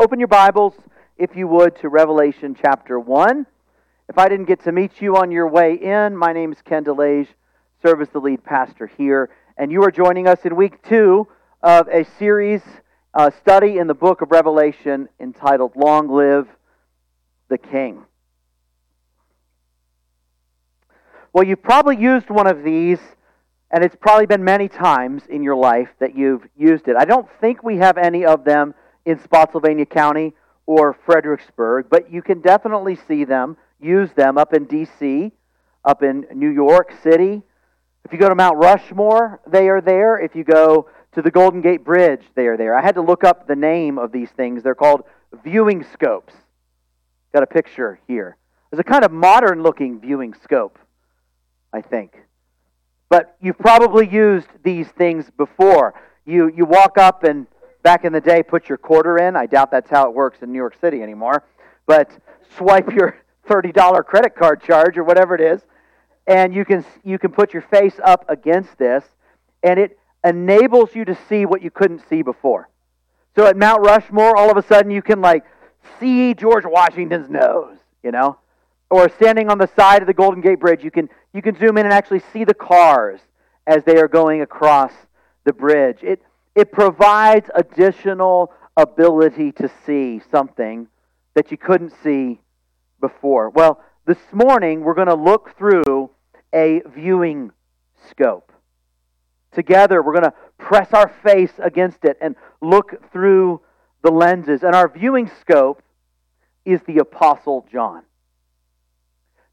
open your Bibles, if you would, to Revelation chapter 1. If I didn't get to meet you on your way in, my name is Ken Delage, serve as the lead pastor here, and you are joining us in week two of a series uh, study in the book of Revelation entitled Long Live the King. Well, you've probably used one of these, and it's probably been many times in your life that you've used it. I don't think we have any of them in Spotsylvania County or Fredericksburg, but you can definitely see them, use them up in D.C., up in New York City. If you go to Mount Rushmore, they are there. If you go to the Golden Gate Bridge, they are there. I had to look up the name of these things. They're called viewing scopes. Got a picture here. There's a kind of modern looking viewing scope, I think. But you've probably used these things before. You, you walk up and back in the day put your quarter in. I doubt that's how it works in New York City anymore. But swipe your $30 credit card charge or whatever it is, and you can, you can put your face up against this, and it enables you to see what you couldn't see before. So at Mount Rushmore, all of a sudden you can like see George Washington's nose, you know? Or standing on the side of the Golden Gate Bridge, you can you can zoom in and actually see the cars as they are going across the bridge. It it provides additional ability to see something that you couldn't see before. Well, this morning we're going to look through a viewing scope. Together, we're going to press our face against it and look through the lenses. And our viewing scope is the Apostle John.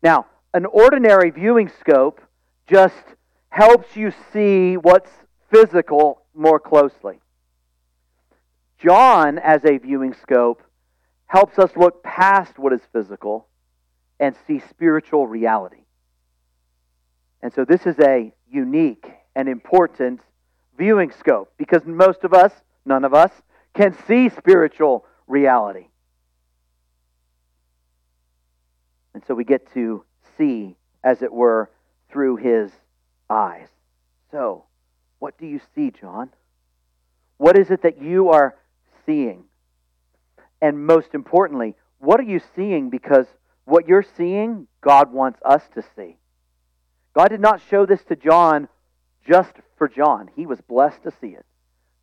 Now, an ordinary viewing scope just helps you see what's physical more closely. John, as a viewing scope, helps us look past what is physical and see spiritual reality. And so this is a unique and important viewing scope because most of us, none of us, can see spiritual reality. And so we get to see, as it were, through his eyes. So, what do you see, John? What is it that you are seeing? And most importantly, what are you seeing? Because what you're seeing, God wants us to see. God did not show this to John just for John. He was blessed to see it.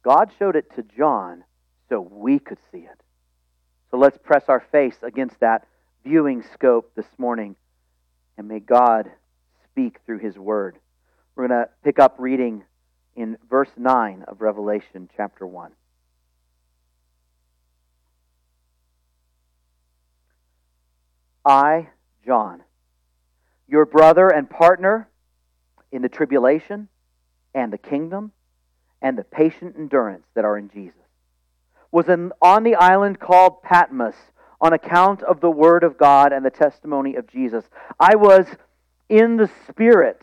God showed it to John so we could see it. So let's press our face against that viewing scope this morning, and may God speak through his word. We're going to pick up reading in verse 9 of Revelation chapter 1. I, John, your brother and partner in the tribulation and the kingdom and the patient endurance that are in Jesus, was in, on the island called Patmos on account of the word of God and the testimony of Jesus. I was in the Spirit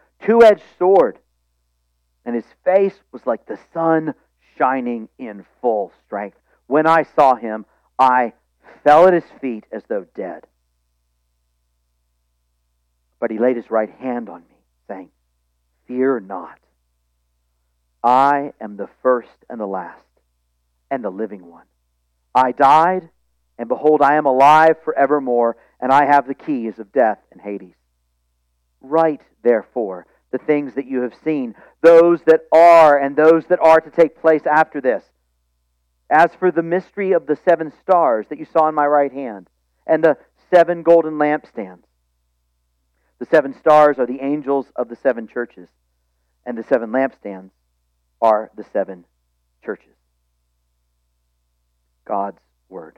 two edged sword, and his face was like the sun shining in full strength. When I saw him, I fell at his feet as though dead. But he laid his right hand on me, saying, Fear not. I am the first and the last, and the living one. I died, and behold, I am alive forevermore, and I have the keys of death and Hades. Write, therefore, the things that you have seen, those that are, and those that are to take place after this. As for the mystery of the seven stars that you saw in my right hand, and the seven golden lampstands, the seven stars are the angels of the seven churches, and the seven lampstands are the seven churches. God's Word.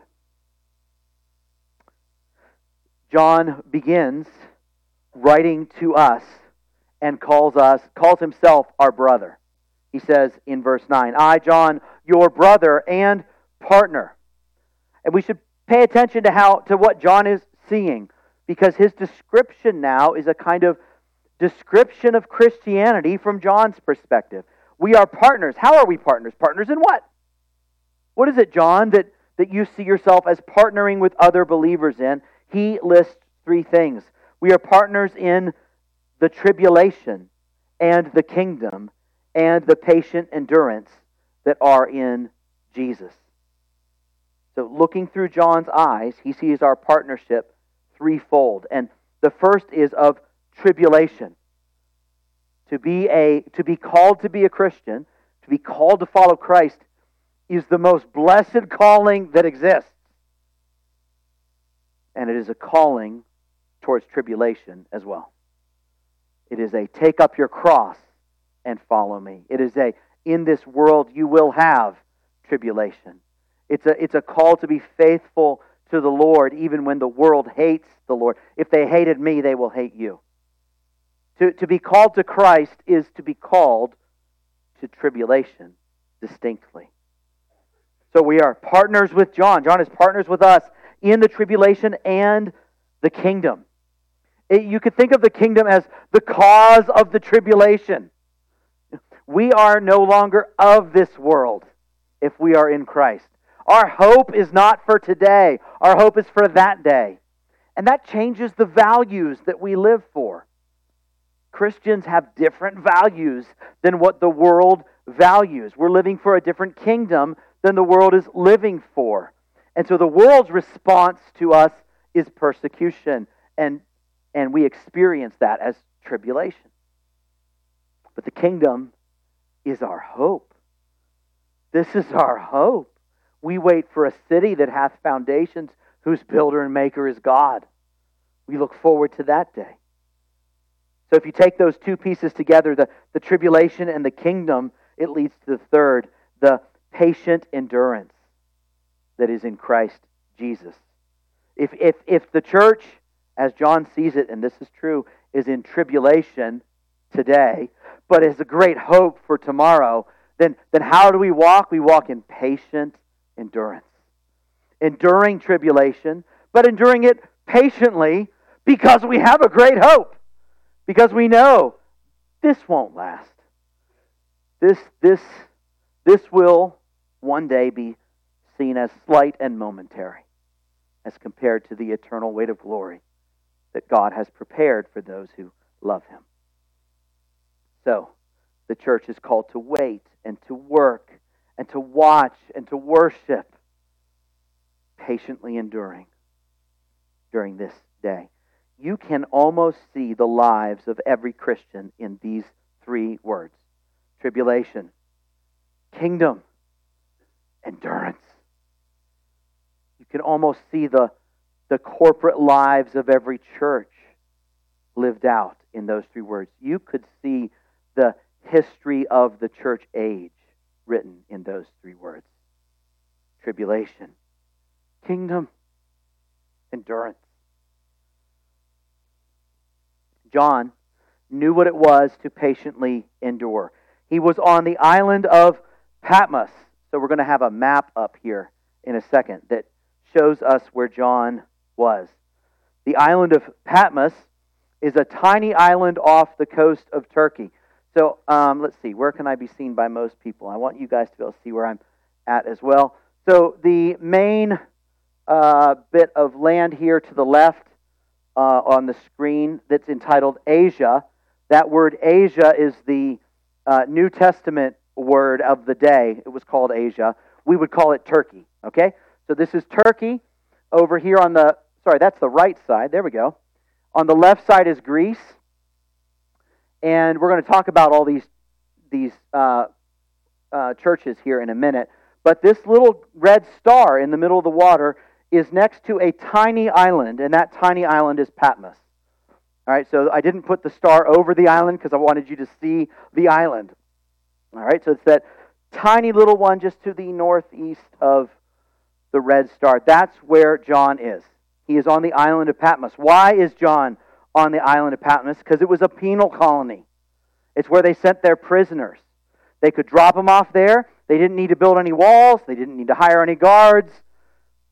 John begins writing to us and calls us calls himself our brother. He says in verse 9, "I John, your brother and partner." And we should pay attention to how to what John is seeing because his description now is a kind of description of Christianity from John's perspective. We are partners. How are we partners? Partners in what? What is it, John, that, that you see yourself as partnering with other believers in? He lists three things. We are partners in the tribulation and the kingdom and the patient endurance that are in Jesus. So, looking through John's eyes, he sees our partnership threefold. And the first is of tribulation. To be, a, to be called to be a Christian, to be called to follow Christ, is the most blessed calling that exists. And it is a calling towards tribulation as well. It is a take up your cross and follow me. It is a in this world you will have tribulation. It's a, it's a call to be faithful to the Lord even when the world hates the Lord. If they hated me, they will hate you. To, to be called to Christ is to be called to tribulation distinctly. So we are partners with John. John is partners with us in the tribulation and the kingdom. It, you could think of the kingdom as the cause of the tribulation. We are no longer of this world if we are in Christ. Our hope is not for today, our hope is for that day. And that changes the values that we live for. Christians have different values than what the world values. We're living for a different kingdom than the world is living for. And so the world's response to us is persecution, and, and we experience that as tribulation. But the kingdom is our hope. This is our hope. We wait for a city that hath foundations, whose builder and maker is God. We look forward to that day. So if you take those two pieces together, the, the tribulation and the kingdom, it leads to the third, the patient endurance that is in Christ Jesus. If, if, if the church, as John sees it, and this is true, is in tribulation today, but is a great hope for tomorrow, then, then how do we walk? We walk in patient endurance. Enduring tribulation, but enduring it patiently because we have a great hope. Because we know this won't last. This, this, this will one day be seen as slight and momentary as compared to the eternal weight of glory that God has prepared for those who love Him. So, the church is called to wait and to work and to watch and to worship, patiently enduring during this day. You can almost see the lives of every Christian in these three words tribulation, kingdom, endurance. You can almost see the, the corporate lives of every church lived out in those three words. You could see the history of the church age written in those three words tribulation, kingdom, endurance. John knew what it was to patiently endure. He was on the island of Patmos. So we're going to have a map up here in a second that shows us where John was. The island of Patmos is a tiny island off the coast of Turkey. So um, let's see, where can I be seen by most people? I want you guys to be able to see where I'm at as well. So the main uh, bit of land here to the left uh, on the screen that's entitled Asia. That word Asia is the uh, New Testament word of the day. It was called Asia. We would call it Turkey. Okay? So this is Turkey. Over here on the, sorry, that's the right side. There we go. On the left side is Greece. And we're going to talk about all these, these uh, uh, churches here in a minute. But this little red star in the middle of the water is next to a tiny island, and that tiny island is Patmos. All right, so I didn't put the star over the island because I wanted you to see the island. All right, so it's that tiny little one just to the northeast of the red star. That's where John is. He is on the island of Patmos. Why is John on the island of Patmos? Because it was a penal colony. It's where they sent their prisoners. They could drop them off there. They didn't need to build any walls. They didn't need to hire any guards.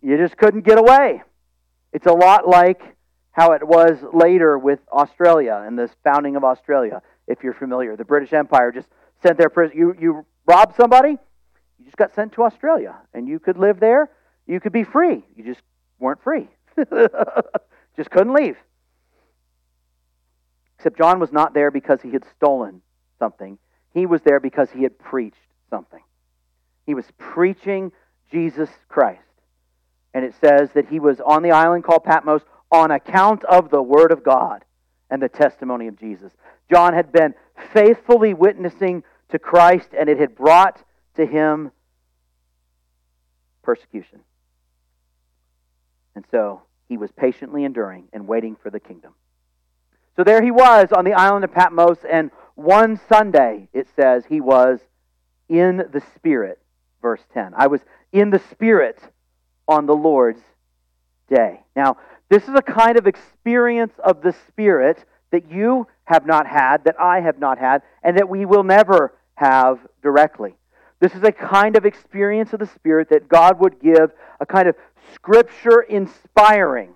You just couldn't get away. It's a lot like how it was later with Australia and the founding of Australia, if you're familiar. The British Empire just sent their prisoners. You, you robbed somebody, you just got sent to Australia. And you could live there. You could be free. You just weren't free. just couldn't leave. Except John was not there because he had stolen something. He was there because he had preached something. He was preaching Jesus Christ. And it says that he was on the island called Patmos on account of the Word of God and the testimony of Jesus. John had been faithfully witnessing to Christ, and it had brought to him persecution. And so he was patiently enduring and waiting for the kingdom. So there he was on the island of Patmos, and one Sunday, it says, he was in the Spirit. Verse 10. I was in the Spirit on the Lord's day. Now, this is a kind of experience of the Spirit that you have not had, that I have not had, and that we will never have directly. This is a kind of experience of the Spirit that God would give, a kind of scripture inspiring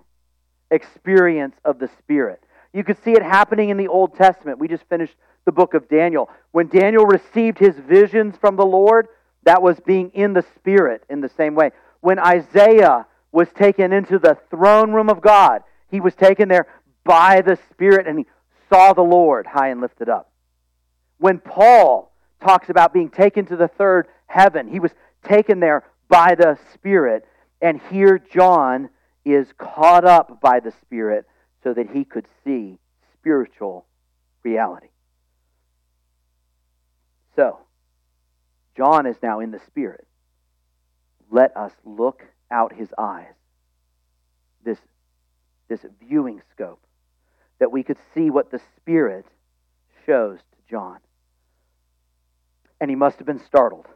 experience of the Spirit. You could see it happening in the Old Testament. We just finished the book of Daniel. When Daniel received his visions from the Lord, that was being in the Spirit in the same way. When Isaiah was taken into the throne room of God, he was taken there by the Spirit and he saw the Lord high and lifted up. When Paul talks about being taken to the third heaven, he was taken there by the Spirit. And here John is caught up by the Spirit so that he could see spiritual reality. So, John is now in the Spirit. Let us look out his eyes, this, this viewing scope, that we could see what the Spirit shows to John. And he must have been startled.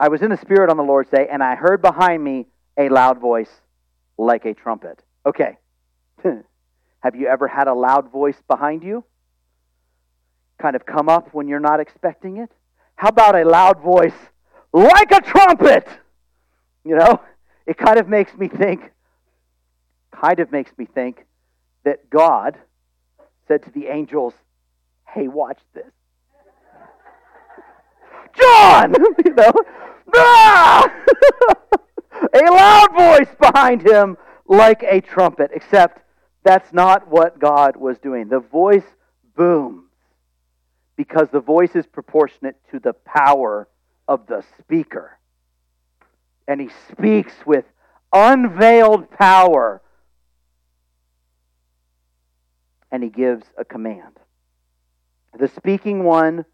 I was in the Spirit on the Lord's day, and I heard behind me a loud voice like a trumpet. Okay, Have you ever had a loud voice behind you? Kind of come up when you're not expecting it? How about a loud voice like a trumpet? You know, it kind of makes me think, kind of makes me think that God said to the angels, hey, watch this. John! you know, ah! a loud voice behind him like a trumpet, except that's not what God was doing. The voice booms because the voice is proportionate to the power of the speaker. And he speaks with unveiled power. And he gives a command. The speaking one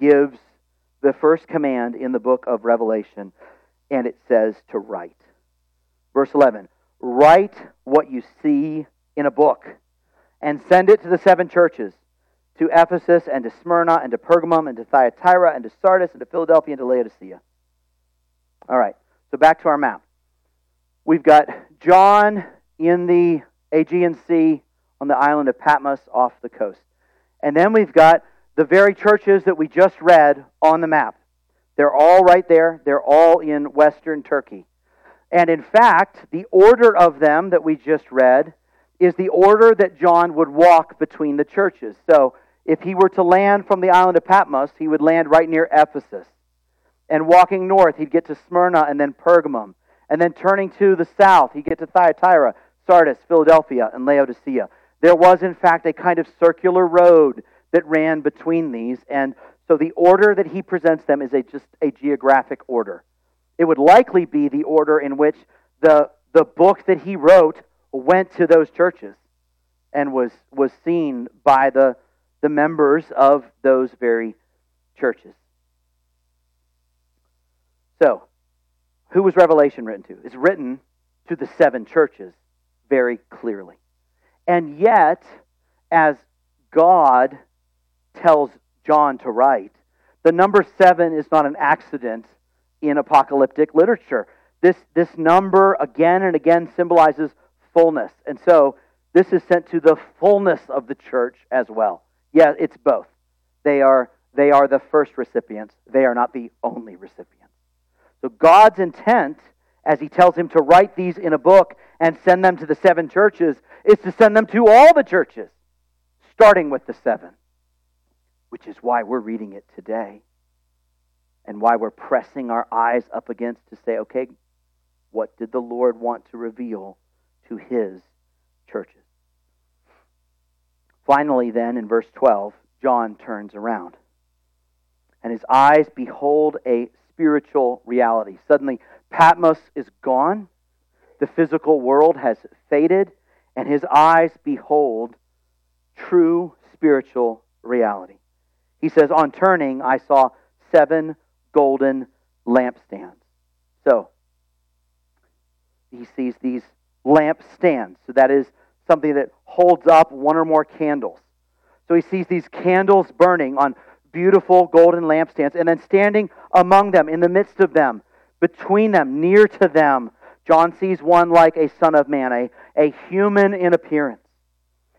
gives the first command in the book of Revelation, and it says to write. Verse 11 Write what you see in a book and send it to the seven churches to Ephesus and to Smyrna and to Pergamum and to Thyatira and to Sardis and to Philadelphia and to Laodicea. All right, so back to our map. We've got John in the Aegean Sea on the island of Patmos off the coast. And then we've got the very churches that we just read on the map. They're all right there, they're all in western Turkey. And in fact, the order of them that we just read is the order that John would walk between the churches. So if he were to land from the island of Patmos, he would land right near Ephesus. And walking north, he'd get to Smyrna and then Pergamum. And then turning to the south, he'd get to Thyatira, Sardis, Philadelphia, and Laodicea. There was, in fact, a kind of circular road that ran between these. And so the order that he presents them is a, just a geographic order. It would likely be the order in which the, the book that he wrote went to those churches and was, was seen by the, the members of those very churches. So, who was Revelation written to? It's written to the seven churches very clearly. And yet, as God tells John to write, the number seven is not an accident in apocalyptic literature. This, this number again and again symbolizes fullness. And so this is sent to the fullness of the church as well. Yeah, it's both. They are, they are the first recipients, they are not the only recipients. So God's intent, as He tells him to write these in a book and send them to the seven churches, is to send them to all the churches, starting with the seven, which is why we're reading it today and why we're pressing our eyes up against to say, okay, what did the Lord want to reveal to His churches? Finally, then, in verse 12, John turns around. And his eyes behold a spiritual reality. Suddenly, Patmos is gone, the physical world has faded, and his eyes behold true spiritual reality. He says, On turning, I saw seven golden lampstands. So, he sees these lampstands. So, that is something that holds up one or more candles. So, he sees these candles burning on beautiful golden lampstands, and then standing among them, in the midst of them, between them, near to them, John sees one like a son of man, a, a human in appearance.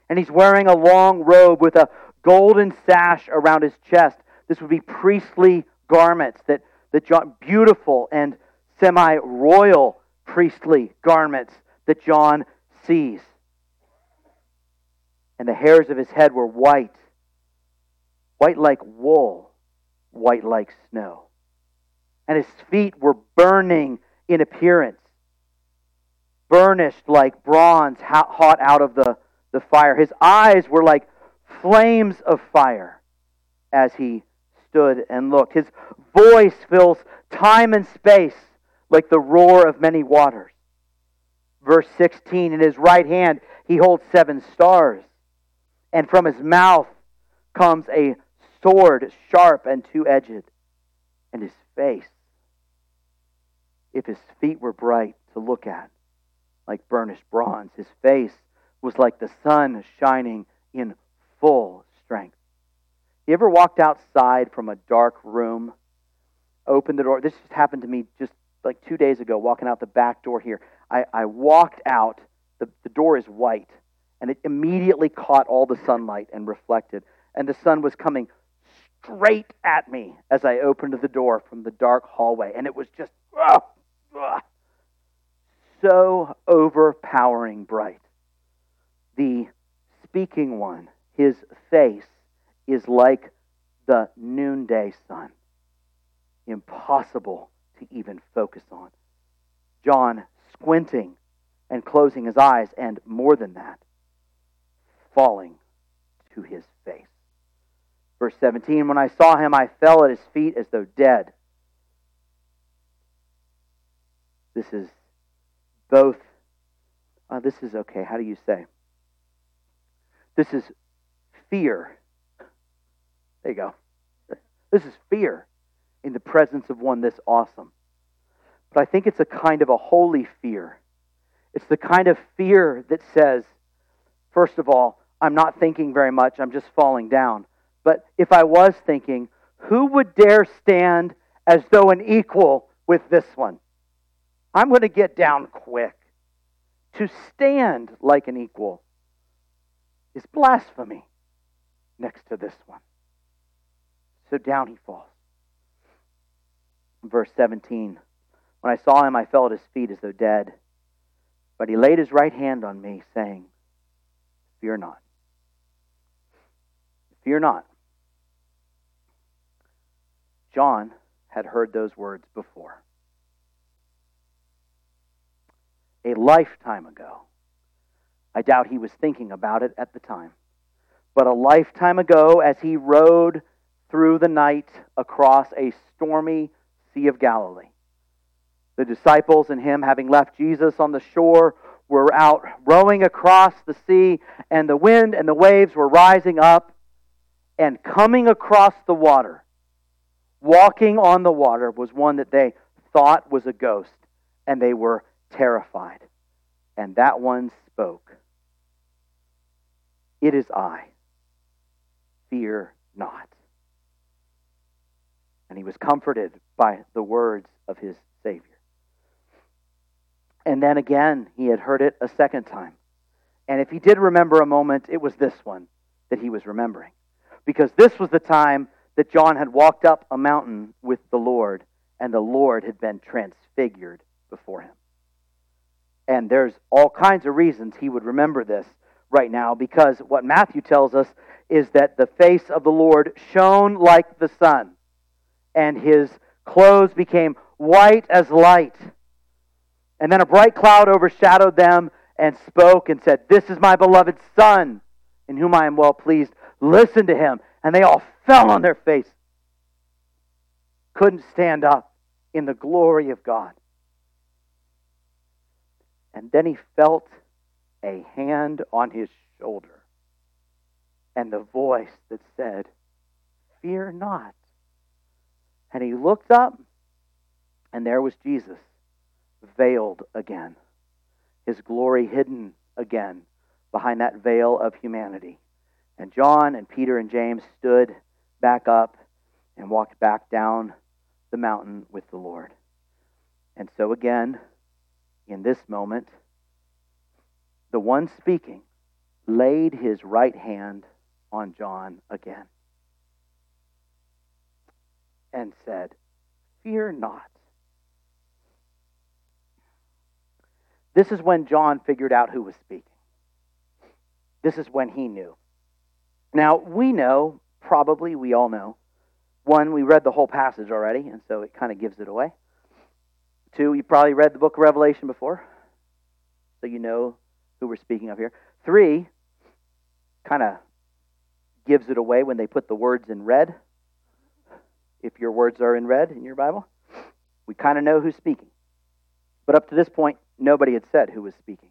And he's wearing a long robe with a golden sash around his chest. This would be priestly garments that, that John, beautiful and semi royal priestly garments that John sees. And the hairs of his head were white white like wool, white like snow. And his feet were burning in appearance, burnished like bronze hot out of the, the fire. His eyes were like flames of fire as he stood and looked. His voice fills time and space like the roar of many waters. Verse 16 In his right hand he holds seven stars, and from his mouth comes a sword, sharp and two edged, and his face, if his feet were bright to look at, like burnished bronze, his face was like the sun shining in full strength. You ever walked outside from a dark room, opened the door? This just happened to me just like two days ago, walking out the back door here. I, I walked out, the, the door is white, and it immediately caught all the sunlight and reflected. And the sun was coming straight at me as I opened the door from the dark hallway. And it was just uh, uh, so overpowering bright. The speaking one, his face is like the noonday sun, impossible to even focus on. John squinting and closing his eyes, and more than that, falling to his face. Verse 17 When I saw him, I fell at his feet as though dead. This is both. Uh, this is okay. How do you say? This is fear. There you go. This is fear in the presence of one this awesome. But I think it's a kind of a holy fear. It's the kind of fear that says, first of all, I'm not thinking very much, I'm just falling down. But if I was thinking, who would dare stand as though an equal with this one? I'm going to get down quick. To stand like an equal is blasphemy next to this one. So down he falls. Verse 17 When I saw him, I fell at his feet as though dead. But he laid his right hand on me, saying, Fear not. Fear not. John had heard those words before. A lifetime ago. I doubt he was thinking about it at the time. But a lifetime ago, as he rode through the night across a stormy Sea of Galilee, the disciples and him, having left Jesus on the shore, were out rowing across the sea, and the wind and the waves were rising up and coming across the water walking on the water was one that they thought was a ghost, and they were terrified. And that one spoke It is I. Fear not. And he was comforted by the words of his Savior. And then again, he had heard it a second time. And if he did remember a moment, it was this one that he was remembering. Because this was the time that John had walked up a mountain with the Lord, and the Lord had been transfigured before him. And there's all kinds of reasons he would remember this right now, because what Matthew tells us is that the face of the Lord shone like the sun, and his clothes became white as light. And then a bright cloud overshadowed them and spoke and said, This is my beloved Son, in whom I am well pleased. Listen to him. And they all fell on their face. Couldn't stand up in the glory of God. And then he felt a hand on his shoulder and the voice that said, Fear not. And he looked up, and there was Jesus, veiled again, his glory hidden again behind that veil of humanity. And John and Peter and James stood back up and walked back down the mountain with the Lord. And so, again, in this moment, the one speaking laid his right hand on John again and said, Fear not. This is when John figured out who was speaking. This is when he knew. Now, we know, probably we all know, one, we read the whole passage already, and so it kind of gives it away. Two, you probably read the book of Revelation before, so you know who we're speaking of here. Three, kind of gives it away when they put the words in red if your words are in red in your Bible. We kind of know who's speaking. But up to this point, nobody had said who was speaking.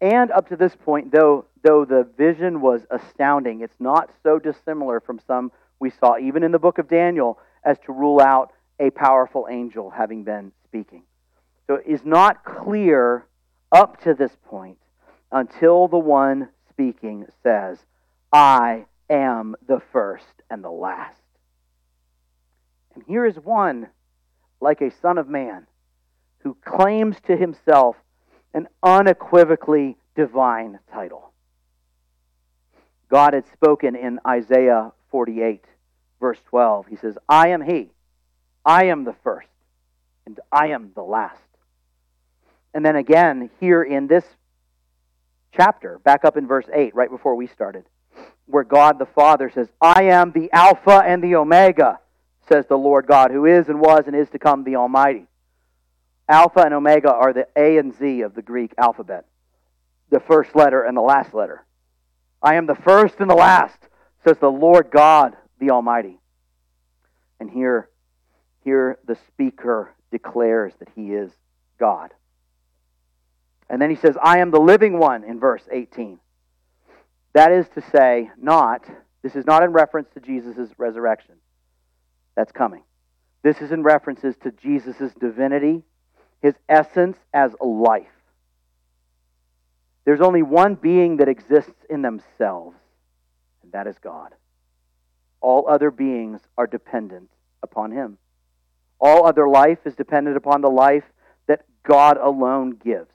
And up to this point, though, though the vision was astounding, it's not so dissimilar from some we saw even in the book of Daniel as to rule out a powerful angel having been speaking. So it is not clear up to this point until the one speaking says, I am the first and the last. And here is one, like a son of man, who claims to himself an unequivocally divine title. God had spoken in Isaiah 48, verse 12. He says, I am He. I am the first, and I am the last. And then again, here in this chapter, back up in verse 8, right before we started, where God the Father says, I am the Alpha and the Omega says the Lord God, who is and was and is to come, the Almighty. Alpha and Omega are the A and Z of the Greek alphabet, the first letter and the last letter. I am the first and the last, says the Lord God, the Almighty. And here, here the speaker declares that he is God. And then he says, I am the living one in verse 18. That is to say, not, this is not in reference to Jesus' resurrection that's coming. This is in references to Jesus' divinity, his essence as life. There's only one being that exists in themselves, and that is God. All other beings are dependent upon him. All other life is dependent upon the life that God alone gives.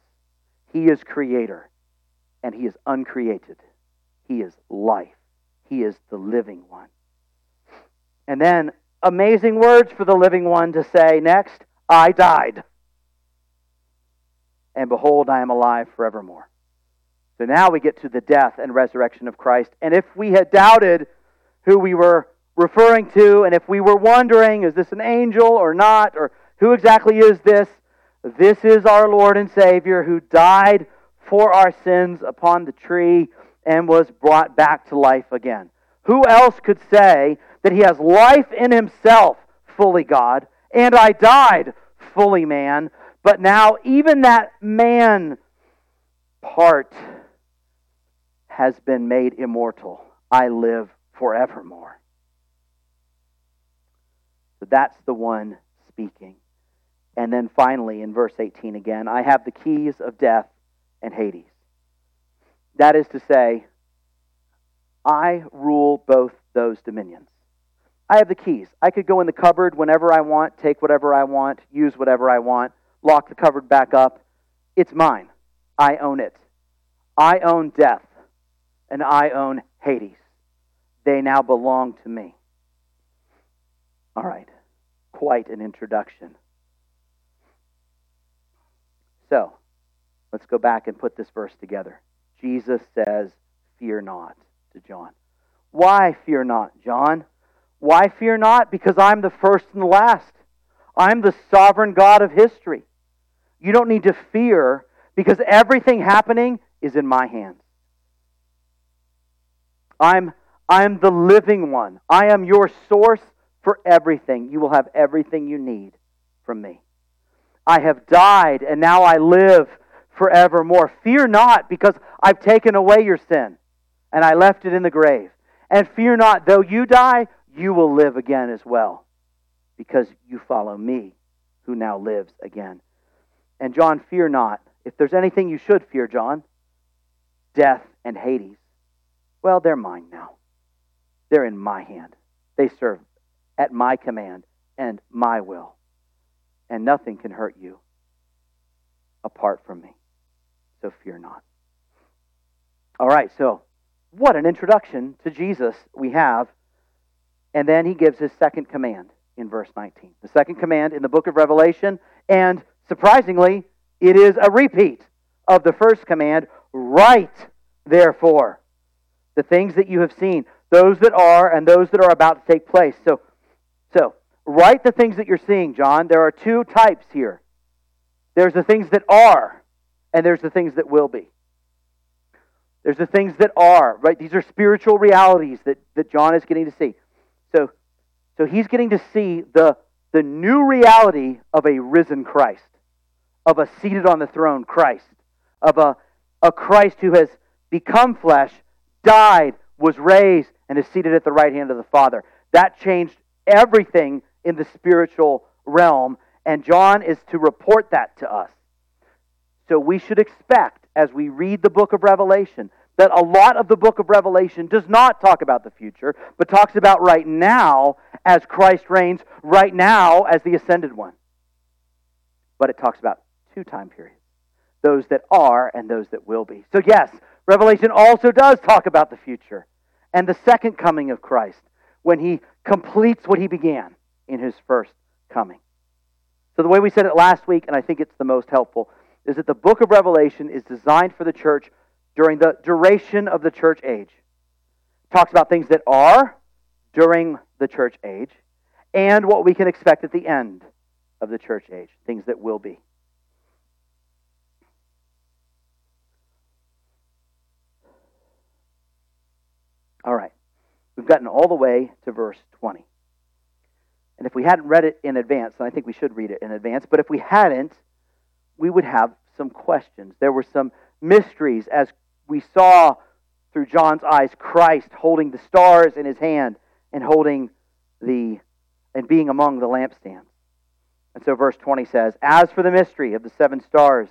He is creator, and he is uncreated. He is life. He is the living one. And then amazing words for the living one to say next I died. And behold, I am alive forevermore. So now we get to the death and resurrection of Christ. And if we had doubted who we were referring to, and if we were wondering, is this an angel or not, or who exactly is this? This is our Lord and Savior who died for our sins upon the tree and was brought back to life again. Who else could say that he has life in himself, fully God, and I died, fully man. But now, even that man part has been made immortal. I live forevermore. So that's the one speaking. And then finally, in verse 18 again, I have the keys of death and Hades. That is to say, I rule both those dominions. I have the keys. I could go in the cupboard whenever I want, take whatever I want, use whatever I want, lock the cupboard back up. It's mine. I own it. I own death, and I own Hades. They now belong to me. All right, quite an introduction. So, let's go back and put this verse together. Jesus says, Fear not to John. Why fear not, John? Why fear not? Because I'm the first and the last. I'm the sovereign God of history. You don't need to fear because everything happening is in my hands. I'm, I'm the living one. I am your source for everything. You will have everything you need from me. I have died, and now I live forevermore. Fear not, because I've taken away your sin, and I left it in the grave. And fear not, though you die, you will live again as well, because you follow me, who now lives again. And John, fear not. If there's anything you should fear, John, death and Hades, well, they're mine now. They're in my hand. They serve at my command and my will. And nothing can hurt you apart from me. So fear not. All right, so what an introduction to Jesus we have. And then he gives his second command in verse 19. The second command in the book of Revelation. And surprisingly, it is a repeat of the first command write, therefore, the things that you have seen, those that are and those that are about to take place. So, so write the things that you're seeing, John. There are two types here there's the things that are, and there's the things that will be. There's the things that are, right? These are spiritual realities that, that John is getting to see. So, so he's getting to see the, the new reality of a risen Christ, of a seated on the throne Christ, of a, a Christ who has become flesh, died, was raised, and is seated at the right hand of the Father. That changed everything in the spiritual realm, and John is to report that to us. So we should expect, as we read the book of Revelation, that a lot of the book of Revelation does not talk about the future, but talks about right now as Christ reigns, right now as the ascended one. But it talks about two time periods those that are and those that will be. So, yes, Revelation also does talk about the future and the second coming of Christ when he completes what he began in his first coming. So, the way we said it last week, and I think it's the most helpful, is that the book of Revelation is designed for the church during the duration of the church age. It talks about things that are during the church age and what we can expect at the end of the church age, things that will be. All right. We've gotten all the way to verse 20. And if we hadn't read it in advance, and I think we should read it in advance, but if we hadn't, we would have some questions. There were some mysteries as we saw through John's eyes Christ holding the stars in his hand and holding the and being among the lampstands. And so verse 20 says, As for the mystery of the seven stars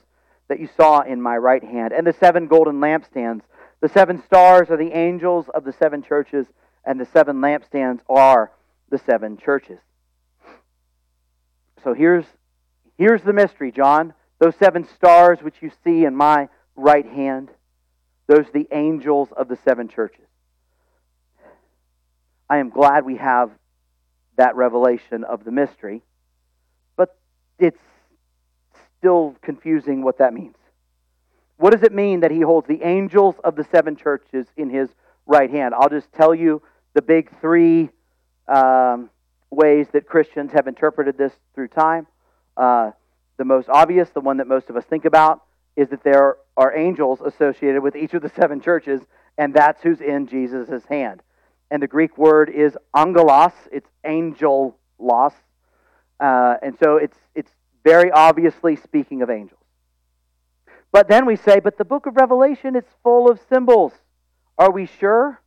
that you saw in my right hand, and the seven golden lampstands, the seven stars are the angels of the seven churches, and the seven lampstands are the seven churches. So here's, here's the mystery, John. Those seven stars which you see in my right hand, those are the angels of the seven churches. I am glad we have that revelation of the mystery, but it's still confusing what that means. What does it mean that he holds the angels of the seven churches in his right hand? I'll just tell you the big three um, ways that Christians have interpreted this through time. Uh, the most obvious, the one that most of us think about, is that there are angels associated with each of the seven churches, and that's who's in Jesus' hand. And the Greek word is angelos, it's angel loss. Uh, and so it's, it's very obviously speaking of angels. But then we say, but the book of Revelation is full of symbols. Are we sure?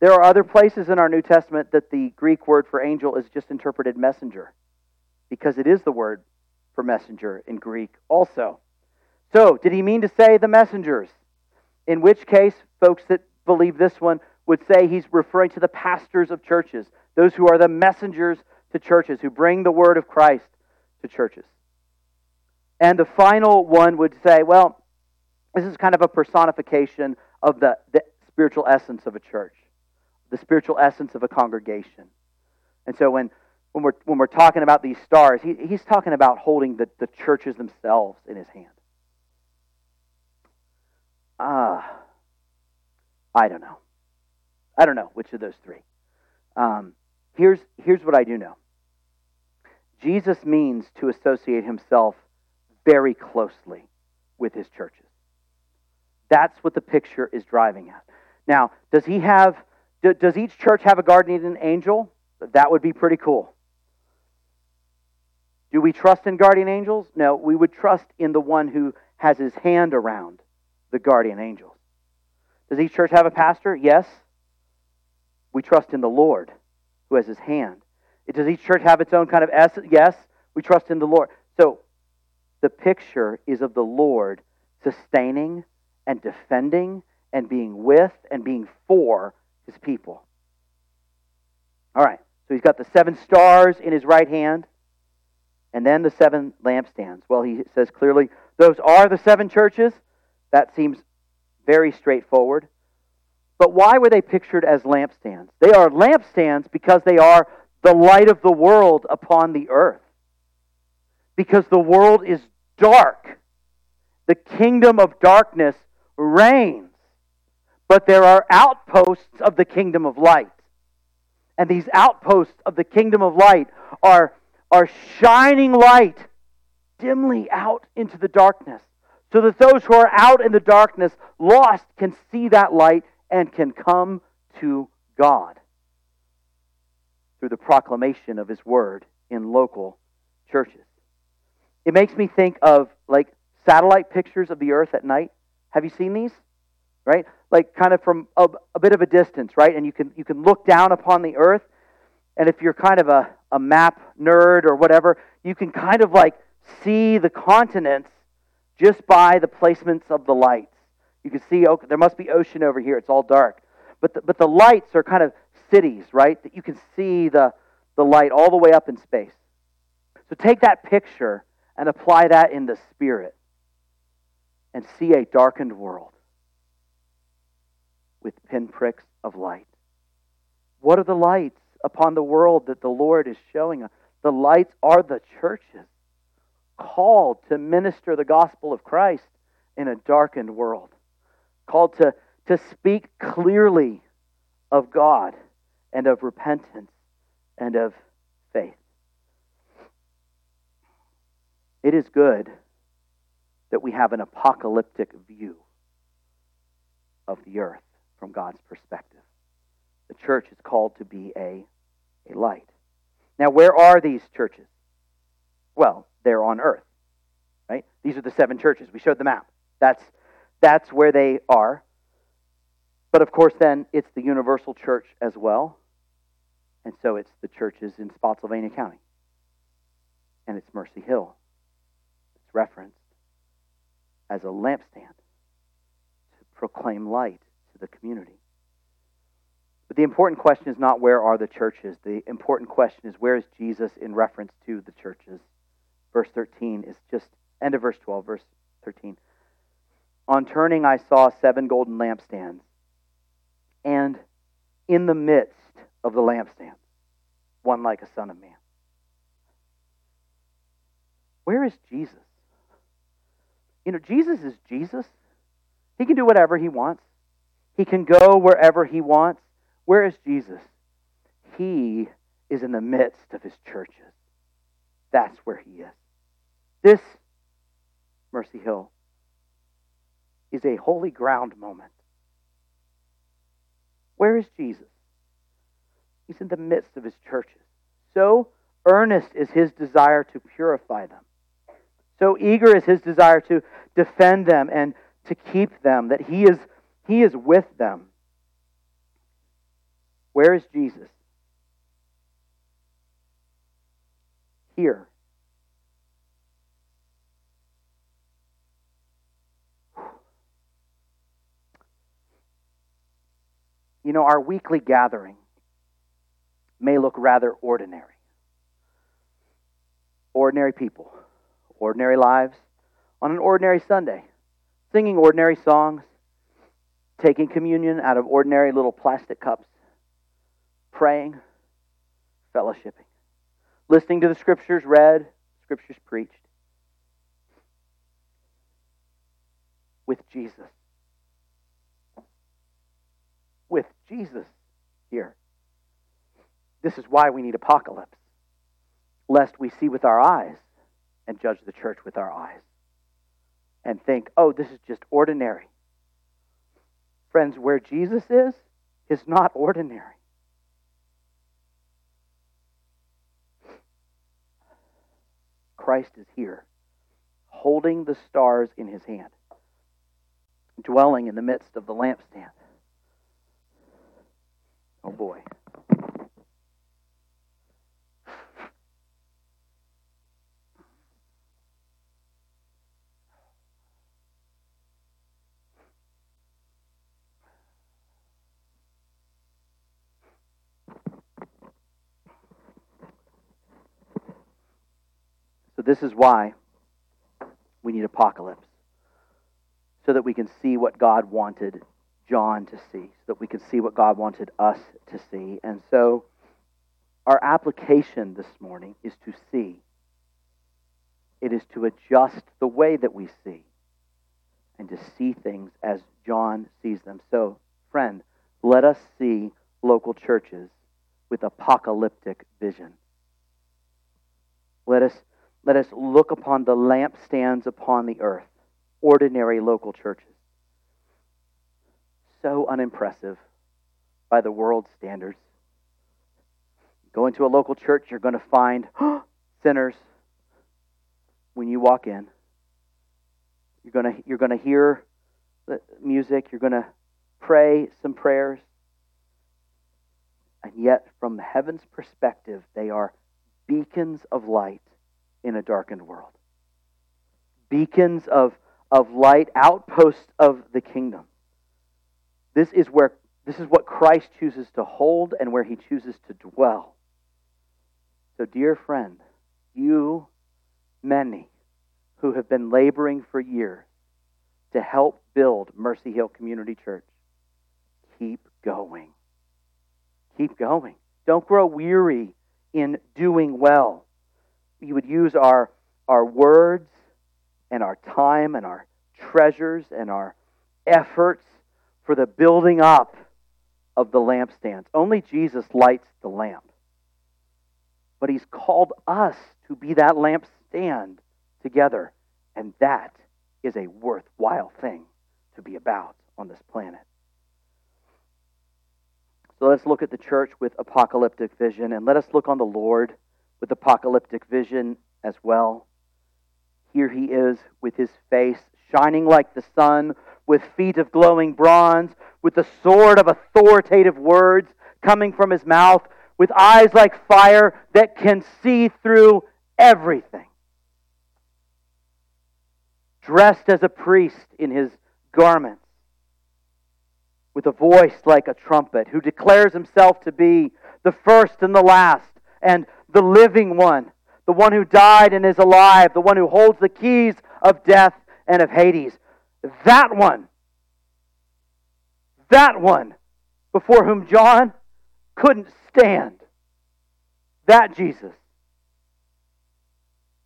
There are other places in our New Testament that the Greek word for angel is just interpreted messenger, because it is the word for messenger in Greek also. So, did he mean to say the messengers? In which case, folks that believe this one would say he's referring to the pastors of churches, those who are the messengers to churches, who bring the word of Christ to churches. And the final one would say, well, this is kind of a personification of the, the spiritual essence of a church, the spiritual essence of a congregation. And so when, when, we're, when we're talking about these stars, he, he's talking about holding the, the churches themselves in his hand. Ah, uh, I don't know. I don't know which of those three. Um, here's, here's what I do know Jesus means to associate himself very closely with his churches. That's what the picture is driving at. Now, does he have does each church have a guardian angel? That would be pretty cool. Do we trust in guardian angels? No, we would trust in the one who has his hand around the guardian angels. Does each church have a pastor? Yes. We trust in the Lord who has his hand. Does each church have its own kind of essence? Yes. We trust in the Lord. So the picture is of the Lord sustaining and defending and being with and being for his people. All right, so he's got the seven stars in his right hand and then the seven lampstands. Well, he says clearly those are the seven churches. That seems very straightforward. But why were they pictured as lampstands? They are lampstands because they are the light of the world upon the earth. Because the world is dark. The kingdom of darkness reigns. But there are outposts of the kingdom of light. And these outposts of the kingdom of light are, are shining light dimly out into the darkness so that those who are out in the darkness, lost, can see that light and can come to God through the proclamation of His word in local churches. It makes me think of like satellite pictures of the earth at night. Have you seen these? Right? Like kind of from a, a bit of a distance, right? And you can you can look down upon the earth, and if you're kind of a, a map nerd or whatever, you can kind of like see the continents just by the placements of the lights. You can see oh, there must be ocean over here. It's all dark. But the, but the lights are kind of cities, right? That you can see the, the light all the way up in space. So take that picture and apply that in the spirit and see a darkened world with pinpricks of light. What are the lights upon the world that the Lord is showing us? The lights are the churches called to minister the gospel of Christ in a darkened world, called to, to speak clearly of God and of repentance and of faith. It is good that we have an apocalyptic view of the earth from God's perspective. The church is called to be a, a light. Now, where are these churches? Well, they're on earth. Right? These are the seven churches. We showed the map. That's that's where they are. But of course then it's the universal church as well. And so it's the churches in Spotsylvania County. And it's Mercy Hill. It's referenced as a lampstand to proclaim light to the community. But the important question is not where are the churches. The important question is where is Jesus in reference to the churches verse 13 is just end of verse 12, verse 13. On turning, I saw seven golden lampstands, and in the midst of the lampstands, one like a son of man. Where is Jesus? You know, Jesus is Jesus. He can do whatever he wants. He can go wherever he wants. Where is Jesus? He is in the midst of his churches. That's where he is. This, Mercy Hill, is a holy ground moment. Where is Jesus? He's in the midst of his churches. So earnest is his desire to purify them. So eager is his desire to defend them and to keep them, that he is, he is with them. Where is Jesus? Here. You know, our weekly gathering may look rather ordinary. Ordinary people, ordinary lives, on an ordinary Sunday, singing ordinary songs, taking communion out of ordinary little plastic cups, praying, fellowshipping, listening to the scriptures read, scriptures preached, with Jesus. With Jesus here. This is why we need apocalypse, lest we see with our eyes and judge the church with our eyes and think, oh, this is just ordinary. Friends, where Jesus is, is not ordinary. Christ is here, holding the stars in his hand, dwelling in the midst of the lampstand. Oh boy. This is why we need apocalypse. So that we can see what God wanted John to see, so that we can see what God wanted us to see. And so our application this morning is to see. It is to adjust the way that we see and to see things as John sees them. So, friend, let us see local churches with apocalyptic vision. Let us let us look upon the lampstands upon the earth, ordinary local churches. So unimpressive by the world's standards. Go into a local church, you're going to find sinners when you walk in. You're going to, you're going to hear the music, you're going to pray some prayers. And yet, from heaven's perspective, they are beacons of light in a darkened world. Beacons of, of light, outposts of the kingdom. This is where this is what Christ chooses to hold and where he chooses to dwell. So, dear friend, you, many who have been laboring for years to help build Mercy Hill Community Church, keep going. Keep going. Don't grow weary in doing well you would use our, our words and our time and our treasures and our efforts for the building up of the lampstands. Only Jesus lights the lamp. But he's called us to be that lampstand together. And that is a worthwhile thing to be about on this planet. So let's look at the church with apocalyptic vision and let us look on the Lord with apocalyptic vision as well. Here he is with his face shining like the sun, with feet of glowing bronze, with the sword of authoritative words coming from his mouth, with eyes like fire that can see through everything. Dressed as a priest in his garments, with a voice like a trumpet, who declares himself to be the first and the last, and the living one, the one who died and is alive, the one who holds the keys of death and of Hades. That one, that one before whom John couldn't stand, that Jesus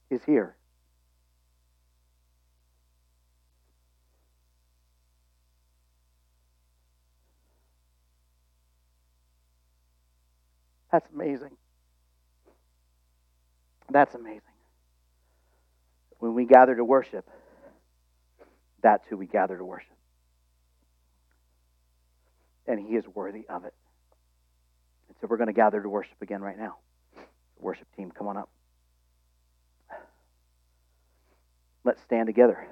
is here. That's amazing. That's amazing. When we gather to worship, that's who we gather to worship. And He is worthy of it. And so we're going to gather to worship again right now. Worship team, come on up. Let's stand together.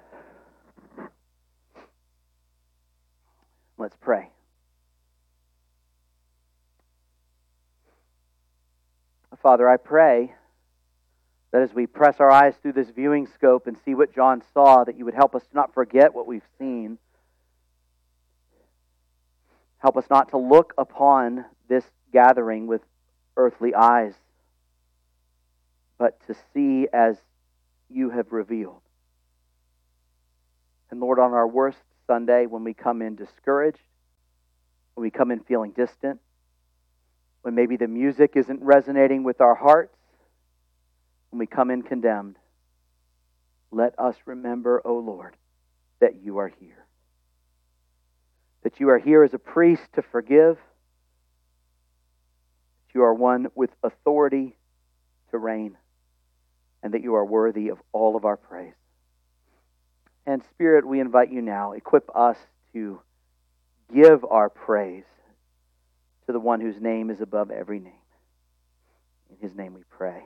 Let's pray. Father, I pray that as we press our eyes through this viewing scope and see what John saw, that you would help us to not forget what we've seen. Help us not to look upon this gathering with earthly eyes, but to see as you have revealed. And Lord, on our worst Sunday, when we come in discouraged, when we come in feeling distant, when maybe the music isn't resonating with our hearts, when we come in condemned, let us remember, O Lord, that you are here. That you are here as a priest to forgive. That you are one with authority to reign. And that you are worthy of all of our praise. And Spirit, we invite you now, equip us to give our praise to the one whose name is above every name. In his name we pray.